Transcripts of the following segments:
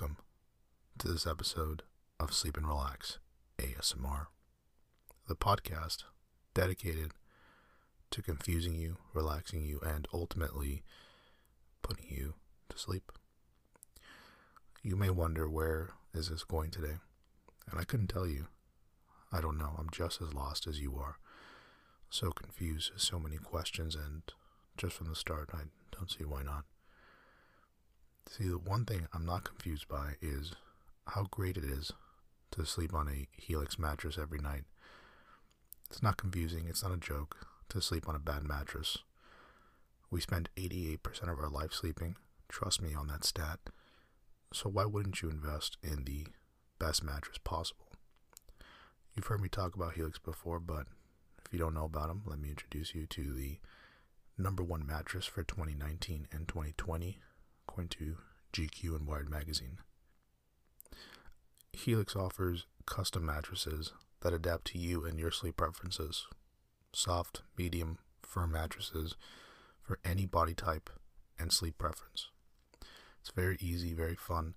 welcome to this episode of Sleep and Relax ASMR, the podcast dedicated to confusing you, relaxing you, and ultimately putting you to sleep. You may wonder where is this going today, and I couldn't tell you. I don't know. I'm just as lost as you are. So confused, so many questions, and just from the start, I don't see why not. See, the one thing I'm not confused by is how great it is to sleep on a Helix mattress every night. It's not confusing, it's not a joke to sleep on a bad mattress. We spend 88% of our life sleeping. Trust me on that stat. So why wouldn't you invest in the best mattress possible? You've heard me talk about Helix before, but if you don't know about them, let me introduce you to the number one mattress for 2019 and 2020 according to GQ and Wired magazine. Helix offers custom mattresses that adapt to you and your sleep preferences. Soft, medium, firm mattresses for any body type and sleep preference. It's very easy, very fun.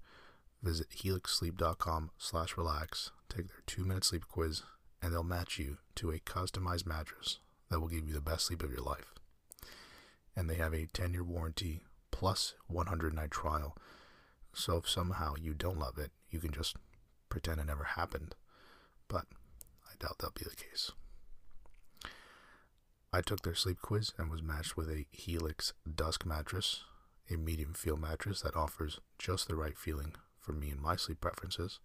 Visit helixsleep.com slash relax, take their two-minute sleep quiz, and they'll match you to a customized mattress that will give you the best sleep of your life. And they have a 10-year warranty plus 100 night trial. So if somehow you don't love it, you can just pretend it never happened. But I doubt that'll be the case. I took their sleep quiz and was matched with a Helix Dusk mattress, a medium feel mattress that offers just the right feeling for me and my sleep preferences.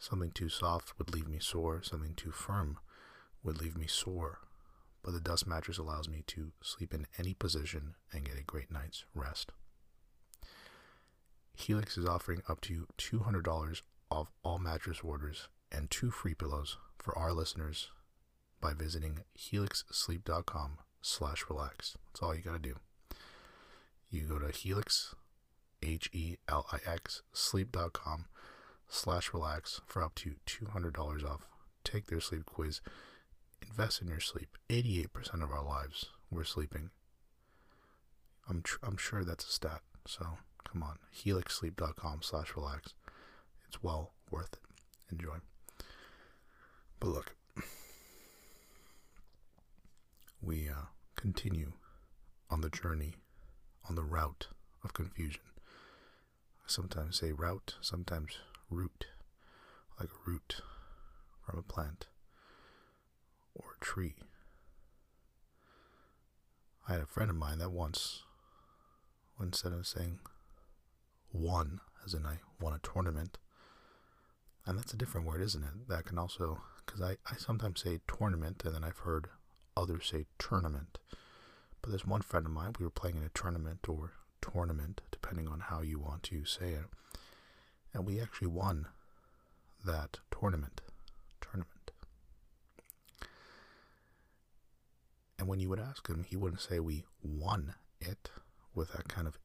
Something too soft would leave me sore, something too firm would leave me sore but the Dusk mattress allows me to sleep in any position and get a great night's rest. Helix is offering up to $200 off all mattress orders and two free pillows for our listeners by visiting helixsleep.com slash relax. That's all you gotta do. You go to helix, H-E-L-I-X, sleep.com slash relax for up to $200 off. Take their sleep quiz Invest in your sleep. 88% of our lives we're sleeping. I'm tr- I'm sure that's a stat. So come on, helixsleep.com slash relax. It's well worth it. Enjoy. But look, we uh, continue on the journey, on the route of confusion. I sometimes say route, sometimes root, like a root from a plant or a tree. I had a friend of mine that once, instead of saying won, as in I won a tournament, and that's a different word, isn't it? That can also, because I, I sometimes say tournament, and then I've heard others say tournament. But there's one friend of mine, we were playing in a tournament or tournament, depending on how you want to say it, and we actually won that tournament. tournament. And when you would ask him, he wouldn't say we won it with that kind of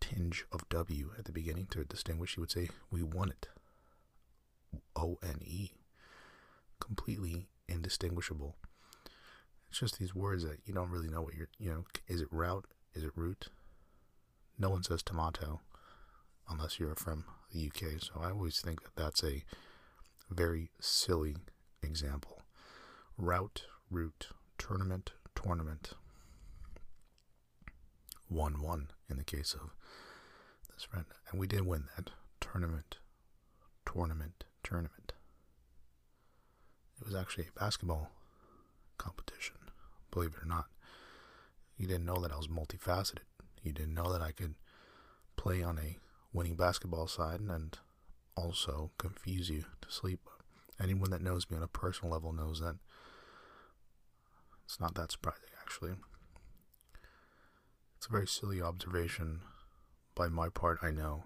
tinge of W at the beginning to distinguish. He would say we won it. O N E. Completely indistinguishable. It's just these words that you don't really know what you're, you know, is it route? Is it root? No one says tomato unless you're from the UK. So I always think that that's a very silly example. Route, root, tournament, tournament. 1 1 in the case of this friend. And we did win that tournament, tournament, tournament. It was actually a basketball competition, believe it or not. You didn't know that I was multifaceted. You didn't know that I could play on a winning basketball side and also confuse you to sleep. Anyone that knows me on a personal level knows that it's not that surprising, actually. It's a very silly observation by my part, I know.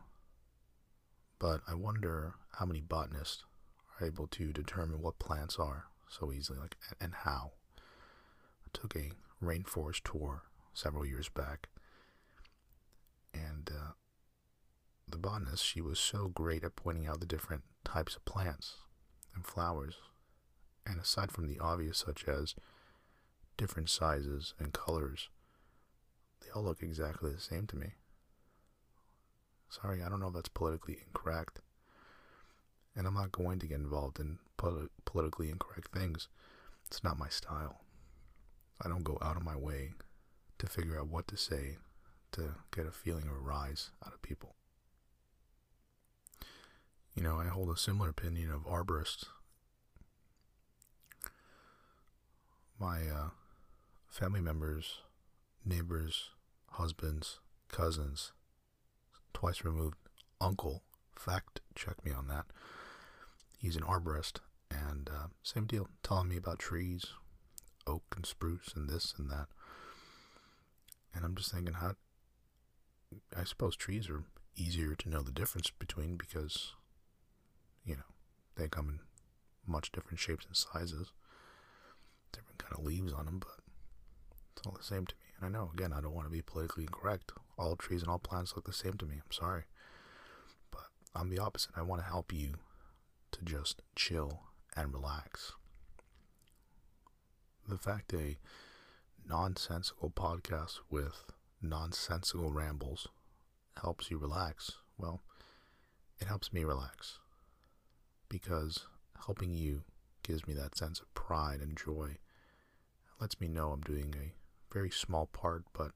But I wonder how many botanists are able to determine what plants are so easily, like and how. I took a rainforest tour several years back, and uh, the botanist she was so great at pointing out the different types of plants and flowers, and aside from the obvious, such as different sizes and colors. They all look exactly the same to me. Sorry, I don't know if that's politically incorrect. And I'm not going to get involved in polit- politically incorrect things. It's not my style. I don't go out of my way to figure out what to say to get a feeling or a rise out of people. You know, I hold a similar opinion of arborists. My uh, family members, neighbors, husbands, cousins, twice removed uncle, fact check me on that. He's an arborist, and uh, same deal, telling me about trees, oak and spruce, and this and that. And I'm just thinking, how? I suppose trees are easier to know the difference between because, you know, they come in much different shapes and sizes, different kind of leaves on them, but it's all the same to me. And I know, again, I don't want to be politically incorrect. All trees and all plants look the same to me. I'm sorry. But I'm the opposite. I want to help you to just chill and relax. The fact a nonsensical podcast with nonsensical rambles helps you relax, well, it helps me relax. Because helping you gives me that sense of pride and joy. Lets me know I'm doing a very small part, but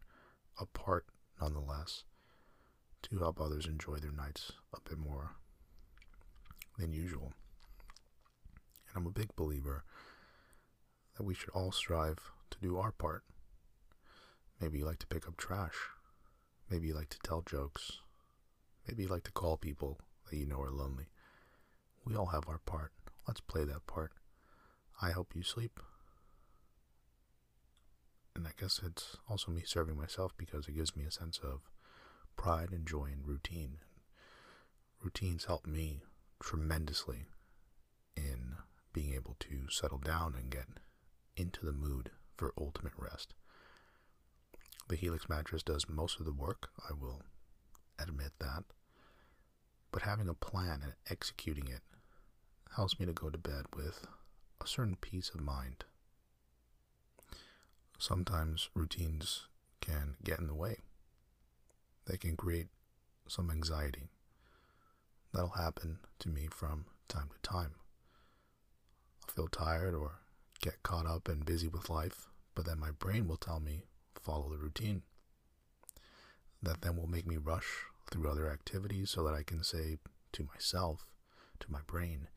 a part nonetheless, to help others enjoy their nights a bit more than usual. And I'm a big believer that we should all strive to do our part. Maybe you like to pick up trash. Maybe you like to tell jokes. Maybe you like to call people that you know are lonely. We all have our part. Let's play that part. I hope you sleep and I guess it's also me serving myself because it gives me a sense of pride and joy in routine. Routines help me tremendously in being able to settle down and get into the mood for ultimate rest. The Helix mattress does most of the work, I will admit that. But having a plan and executing it helps me to go to bed with a certain peace of mind sometimes routines can get in the way. They can create some anxiety. That'll happen to me from time to time. I'll feel tired or get caught up and busy with life, but then my brain will tell me, follow the routine. That then will make me rush through other activities so that I can say to myself, to my brain,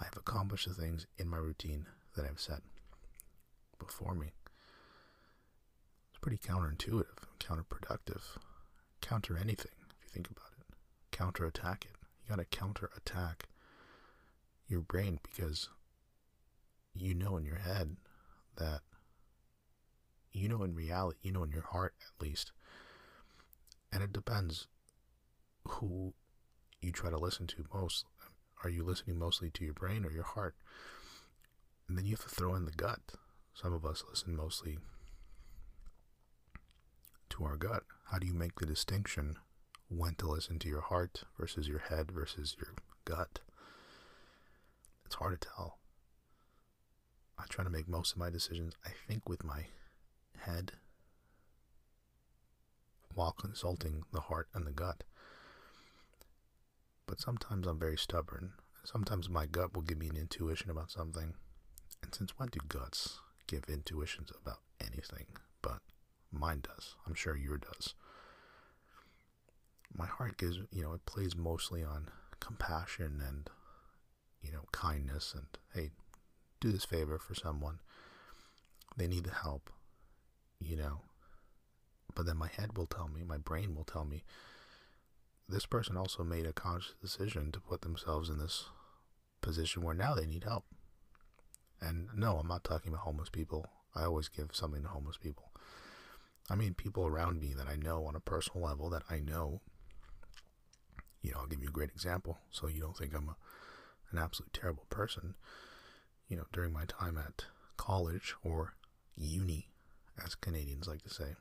I have accomplished the things in my routine that I've set before me. It's pretty counterintuitive, counterproductive. Counter anything, if you think about it. Counterattack it. You gotta counterattack your brain because you know in your head that you know in reality, you know in your heart at least. And it depends who you try to listen to most. Are you listening mostly to your brain or your heart? And then you have to throw in the gut. Some of us listen mostly to our gut? How do you make the distinction when to listen to your heart versus your head versus your gut? It's hard to tell. I try to make most of my decisions, I think, with my head while consulting the heart and the gut. But sometimes I'm very stubborn. Sometimes my gut will give me an intuition about something. And since when do guts give intuitions about anything? Mine does. I'm sure your does. My heart gives, you know, it plays mostly on compassion and, you know, kindness and, hey, do this favor for someone. They need the help, you know. But then my head will tell me, my brain will tell me, this person also made a conscious decision to put themselves in this position where now they need help. And no, I'm not talking about homeless people. I always give something to homeless people. I mean, people around me that I know on a personal level that I know. You know, I'll give you a great example so you don't think I'm a, an absolute terrible person. You know, during my time at college or uni, as Canadians like to say,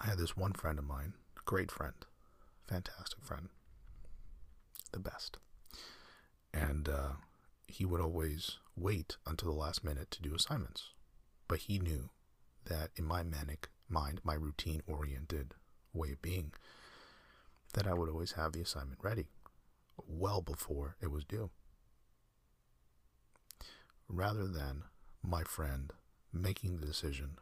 I had this one friend of mine, great friend, fantastic friend, the best. And uh, he would always wait until the last minute to do assignments. But he knew that in my manic mind, my routine oriented way of being, that I would always have the assignment ready well before it was due. Rather than my friend making the decision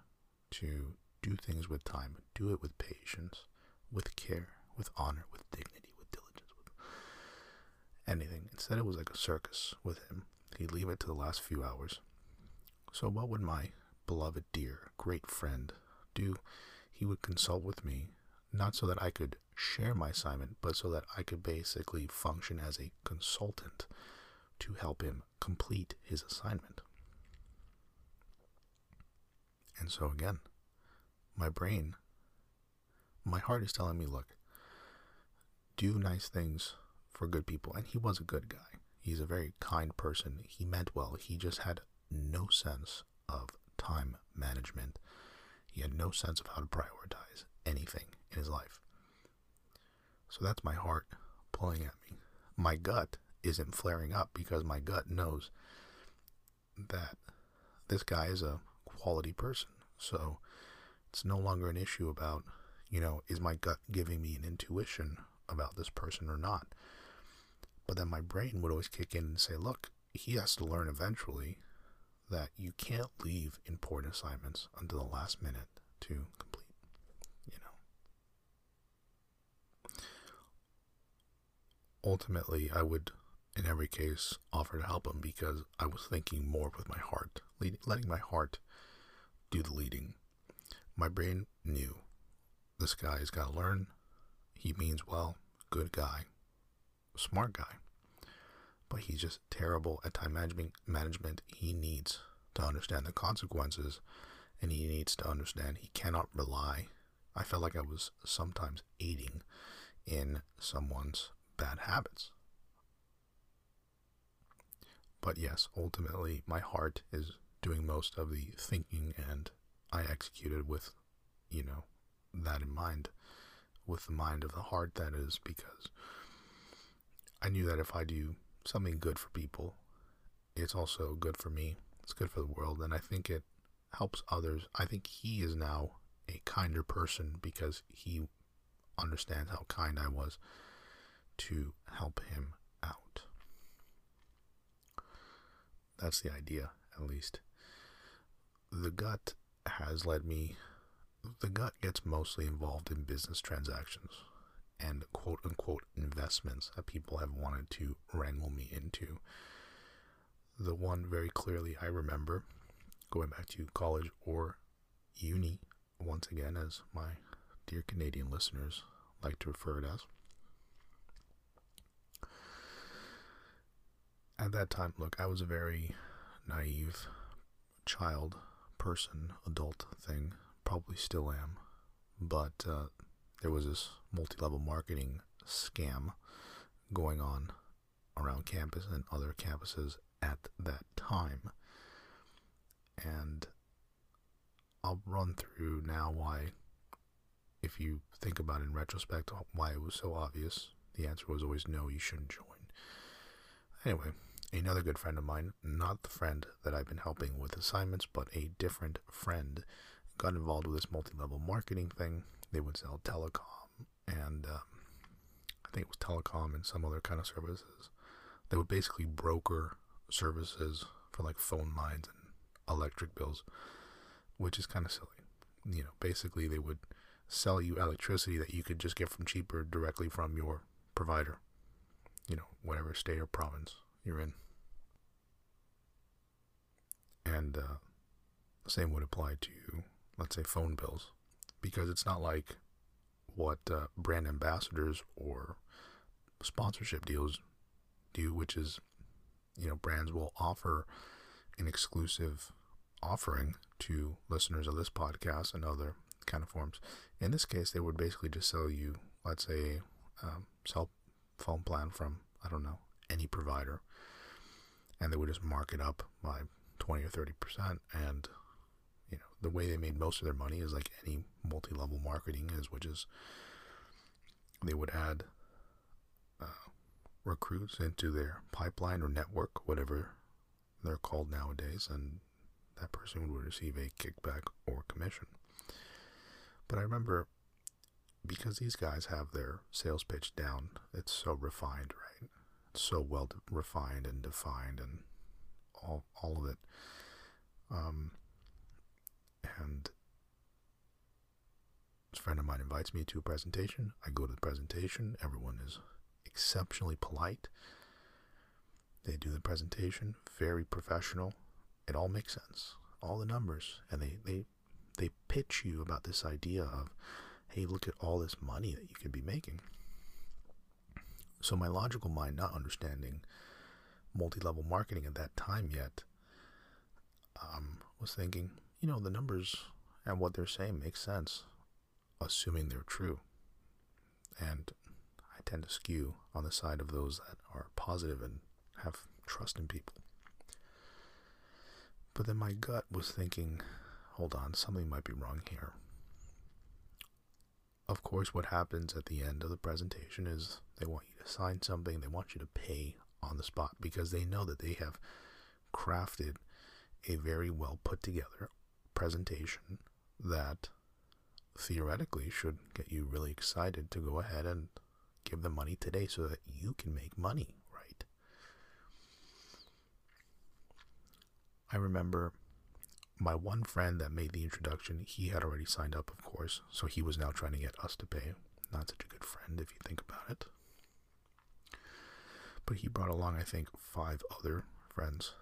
to do things with time, do it with patience, with care, with honor, with dignity, with diligence, with anything. Instead, it was like a circus with him. He'd leave it to the last few hours. So, what would my beloved, dear, great friend do? He would consult with me, not so that I could share my assignment, but so that I could basically function as a consultant to help him complete his assignment. And so, again, my brain, my heart is telling me, look, do nice things for good people. And he was a good guy. He's a very kind person. He meant well. He just had no sense of time management. He had no sense of how to prioritize anything in his life. So that's my heart pulling at me. My gut isn't flaring up because my gut knows that this guy is a quality person. So it's no longer an issue about, you know, is my gut giving me an intuition about this person or not? But then my brain would always kick in and say, look, he has to learn eventually that you can't leave important assignments until the last minute to complete, you know. Ultimately, I would, in every case, offer to help him because I was thinking more with my heart, letting my heart do the leading. My brain knew this guy's got to learn. He means well, good guy, smart guy. But he's just terrible at time management. He needs to understand the consequences, and he needs to understand he cannot rely. I felt like I was sometimes aiding in someone's bad habits. But yes, ultimately, my heart is doing most of the thinking and I executed with, you know, that in mind, with the mind of the heart, that is, because I knew that if I do something good for people, it's also good for me. It's good for the world. And I think it helps others. I think he is now a kinder person because he understands how kind I was to help him out. That's the idea, at least the gut has led me, the gut gets mostly involved in business transactions and quote unquote investments that people have wanted to wrangle me into. The one very clearly I remember going back to college or uni, once again, as my dear Canadian listeners like to refer it as. At that time, look, I was a very naive child person, adult thing. Probably still am. But uh, there was this multi level marketing scam going on around campus and other campuses at that time. And I'll run through now why, if you think about it in retrospect, why it was so obvious. The answer was always no, you shouldn't join. Anyway, Another good friend of mine, not the friend that I've been helping with assignments, but a different friend, got involved with this multi level marketing thing. They would sell telecom and um, I think it was telecom and some other kind of services. They would basically broker services for like phone lines and electric bills, which is kind of silly. You know, basically they would sell you electricity that you could just get from cheaper directly from your provider, you know, whatever state or province you're in. And uh, the same would apply to, let's say, phone bills, because it's not like what uh, brand ambassadors or sponsorship deals do, which is, you know, brands will offer an exclusive offering to listeners of this podcast and other kind of forms. In this case, they would basically just sell you, let's say, um, cell phone plan from, I don't know, any provider. And they would just mark it up by 20 or 30 percent and you know the way they made most of their money is like any multi-level marketing is which is they would add uh, recruits into their pipeline or network whatever they're called nowadays and that person would receive a kickback or commission but i remember because these guys have their sales pitch down, it's so refined, right? It's so well de- refined and defined and all all of it. Um, and a friend of mine invites me to a presentation. I go to the presentation. Everyone is exceptionally polite. They do the presentation, very professional. It all makes sense. All the numbers, and they they they pitch you about this idea of, hey, look at all this money that you could be making. So my logical mind, not understanding multi-level marketing at that time yet, um, was thinking, you know, the numbers and what they're saying makes sense, assuming they're true. And I tend to skew on the side of those that are positive and have trust in people. But then my gut was thinking, hold on, something might be wrong here. Of course, what happens at the end of the presentation is they want you to sign something, they want you to pay on the spot because they know that they have crafted a very well put together presentation that theoretically should get you really excited to go ahead and give them money today so that you can make money, right? I remember my one friend that made the introduction, he had already signed up, of course, so he was now trying to get us to pay. Not such a good friend if you think about it. But he brought along, I think, five other friends,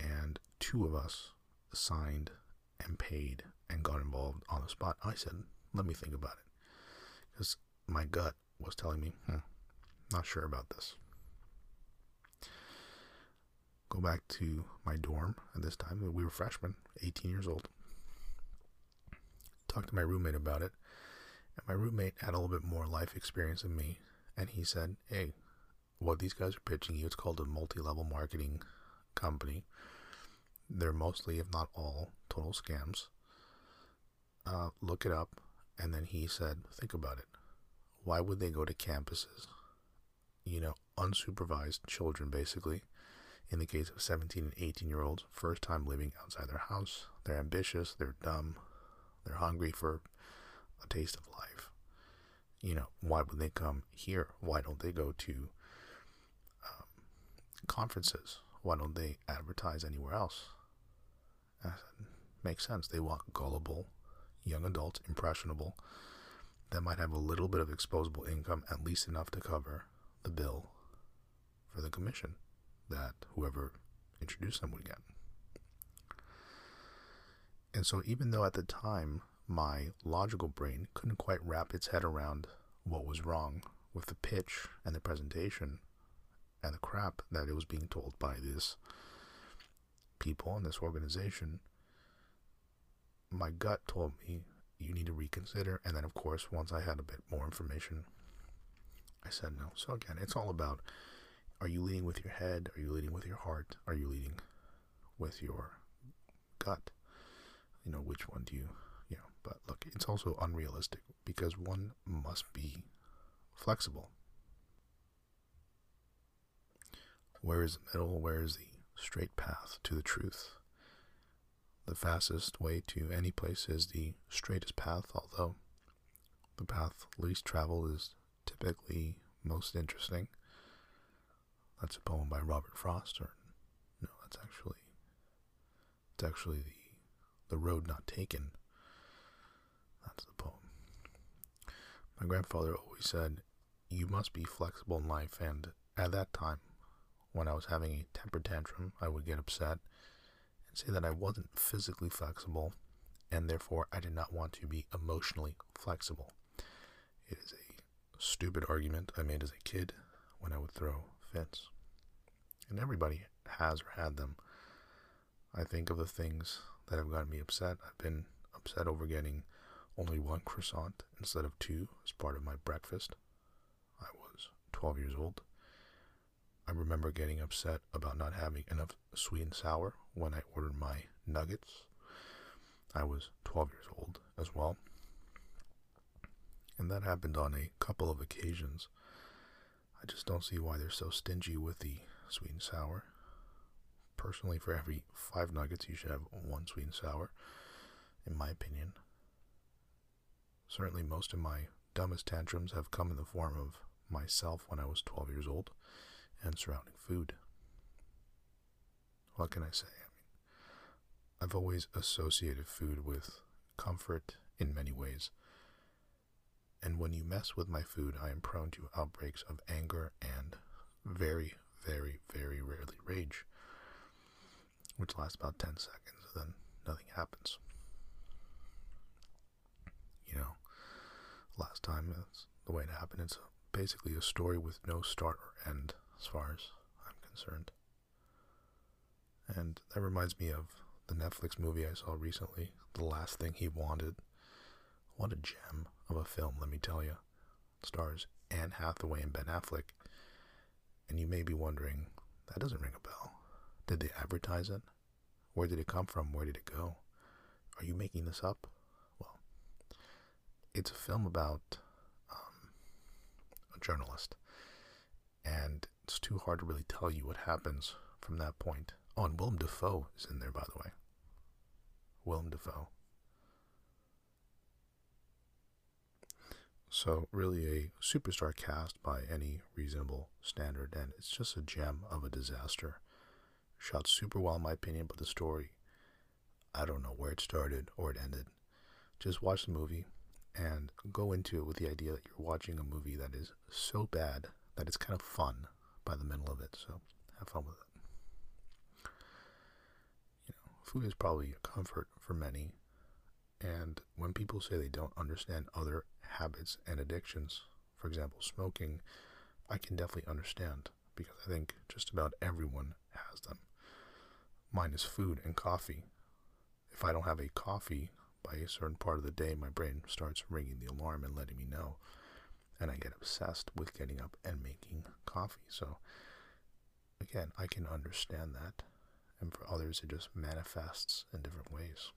and two of us signed and paid and got involved on the spot. I said, let me think about it. Because my gut was telling me, hmm, not sure about this. Go back to my dorm at this time. We were freshmen, 18 years old. Talked to my roommate about it. And my roommate had a little bit more life experience than me. And he said, hey, what these guys are pitching you, it's called a multi level marketing company. They're mostly, if not all, total scams. Uh, look it up. And then he said, think about it. Why would they go to campuses? You know, unsupervised children, basically. In the case of 17 and 18 year olds, first time living outside their house. They're ambitious, they're dumb, they're hungry for a taste of life. You know, why would they come here? Why don't they go to um, conferences? Why don't they advertise anywhere else? Said, makes sense. They want gullible young adults, impressionable, that might have a little bit of exposable income, at least enough to cover the bill for the commission that whoever introduced them would get. And so, even though at the time my logical brain couldn't quite wrap its head around what was wrong with the pitch and the presentation and the crap that it was being told by this people in this organization, my gut told me you need to reconsider. And then, of course, once I had a bit more information, I said no. So, again, it's all about are you leading with your head? Are you leading with your heart? Are you leading with your gut? You know, which one do you, you know, but look, it's also unrealistic because one must be flexible. Where is the middle? Where is the straight path to the truth? The fastest way to any place is the straightest path, although the path least traveled is typically most interesting. That's a poem by Robert Frost, or no, that's actually it's actually the the road not taken. That's the poem. My grandfather always said, "You must be flexible in life," and at that time, when I was having a temper tantrum, I would get upset and say that I wasn't physically flexible, and therefore I did not want to be emotionally flexible. It is a stupid argument I made as a kid when I would throw fits. And everybody has or had them. I think of the things that have gotten me upset. I've been upset over getting only one croissant instead of two as part of my breakfast. I was 12 years old. I remember getting upset about not having enough sweet and sour when I ordered my nuggets. I was 12 years old as well. And that happened on a couple of occasions. I just don't see why they're so stingy with the sweet and sour. Personally, for every five nuggets, you should have one sweet and sour, in my opinion. Certainly, most of my dumbest tantrums have come in the form of myself when I was 12 years old and surrounding food. What can I say? I mean, I've always associated food with comfort in many ways. And when you mess with my food, I am prone to outbreaks of anger and very, very, very rarely rage, which lasts about 10 seconds, then nothing happens. You know, last time that's the way it happened. It's basically a story with no start or end, as far as I'm concerned. And that reminds me of the Netflix movie I saw recently, The Last Thing He Wanted. What a gem of a film, let me tell you. stars Anne Hathaway and Ben Affleck. And you may be wondering, that doesn't ring a bell. Did they advertise it? Where did it come from? Where did it go? Are you making this up? Well, it's a film about um, a journalist. And it's too hard to really tell you what happens from that point Oh, and Willem Dafoe is in there, by the way. Willem Dafoe. So, really, a superstar cast by any reasonable standard, and it's just a gem of a disaster. Shot super well, in my opinion, but the story, I don't know where it started or it ended. Just watch the movie and go into it with the idea that you're watching a movie that is so bad that it's kind of fun by the middle of it. So, have fun with it You know, food is probably a comfort for many. And when people say they don't understand other habits and addictions, for example, smoking, I can definitely understand because I think just about everyone has them. Mine is food and coffee. If I don't have a coffee by a certain part of the day, my brain starts ringing the alarm and letting me know. And I get obsessed with getting up and making coffee. So, again, I can understand that and for others it just manifests in different ways.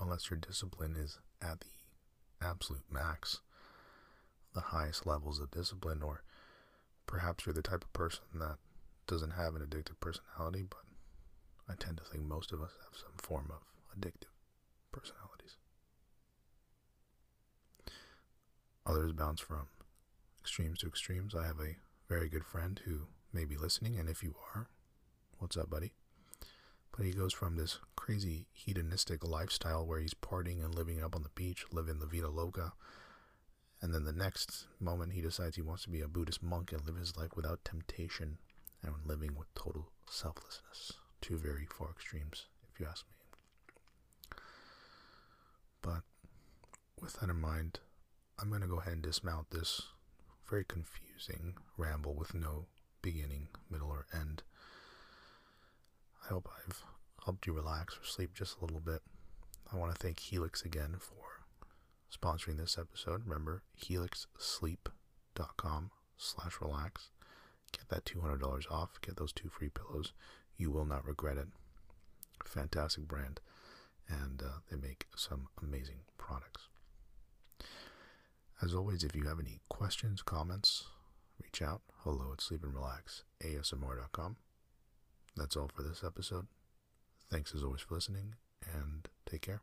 Unless your discipline is at the absolute max, the highest levels of discipline, or perhaps you're the type of person that doesn't have an addictive personality, but I tend to think most of us have some form of addictive personalities. Others bounce from extremes to extremes. I have a very good friend who may be listening, and if you are, what's up, buddy? But he goes from this crazy hedonistic lifestyle where he's partying and living up on the beach, living the Vita Loca, and then the next moment he decides he wants to be a Buddhist monk and live his life without temptation and living with total selflessness. Two very far extremes, if you ask me. But with that in mind, I'm going to go ahead and dismount this very confusing ramble with no beginning, middle, or end. I hope I've helped you relax or sleep just a little bit. I want to thank Helix again for sponsoring this episode. Remember, helixsleep.com slash relax. Get that $200 off. Get those two free pillows. You will not regret it. Fantastic brand. And uh, they make some amazing products. As always, if you have any questions, comments, reach out. Hello at sleepandrelaxasmr.com. That's all for this episode. Thanks as always for listening, and take care.